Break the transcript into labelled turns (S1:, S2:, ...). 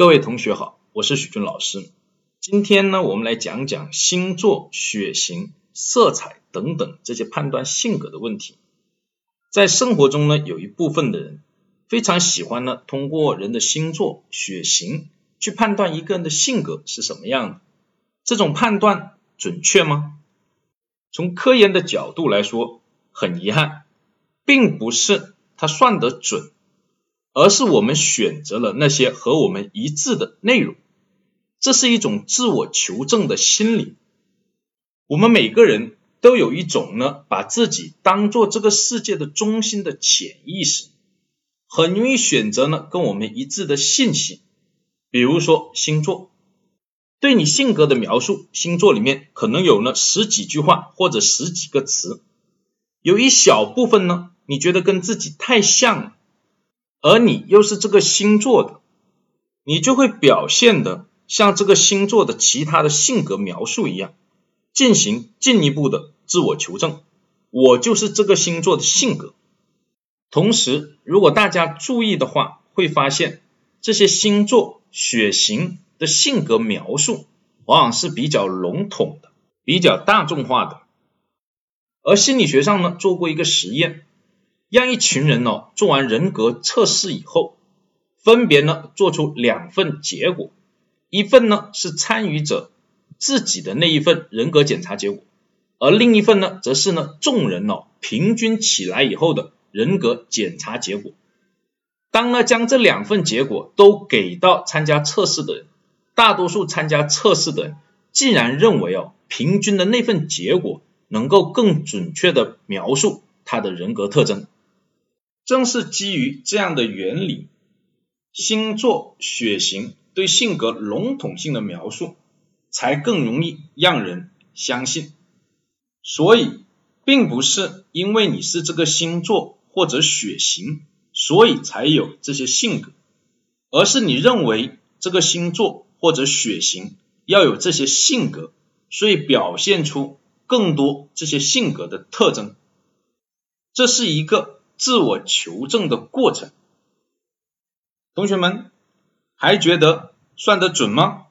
S1: 各位同学好，我是许军老师。今天呢，我们来讲讲星座、血型、色彩等等这些判断性格的问题。在生活中呢，有一部分的人非常喜欢呢，通过人的星座、血型去判断一个人的性格是什么样的。这种判断准确吗？从科研的角度来说，很遗憾，并不是他算得准。而是我们选择了那些和我们一致的内容，这是一种自我求证的心理。我们每个人都有一种呢，把自己当做这个世界的中心的潜意识，很容易选择呢跟我们一致的信息。比如说星座，对你性格的描述，星座里面可能有呢十几句话或者十几个词，有一小部分呢，你觉得跟自己太像了。而你又是这个星座的，你就会表现的像这个星座的其他的性格描述一样，进行进一步的自我求证。我就是这个星座的性格。同时，如果大家注意的话，会发现这些星座血型的性格描述往往是比较笼统的、比较大众化的。而心理学上呢，做过一个实验。让一群人呢做完人格测试以后，分别呢做出两份结果，一份呢是参与者自己的那一份人格检查结果，而另一份呢则是呢众人呢平均起来以后的人格检查结果。当呢将这两份结果都给到参加测试的人，大多数参加测试的人竟然认为哦平均的那份结果能够更准确的描述他的人格特征。正是基于这样的原理，星座、血型对性格笼统性的描述才更容易让人相信。所以，并不是因为你是这个星座或者血型，所以才有这些性格，而是你认为这个星座或者血型要有这些性格，所以表现出更多这些性格的特征。这是一个。自我求证的过程，同学们还觉得算得准吗？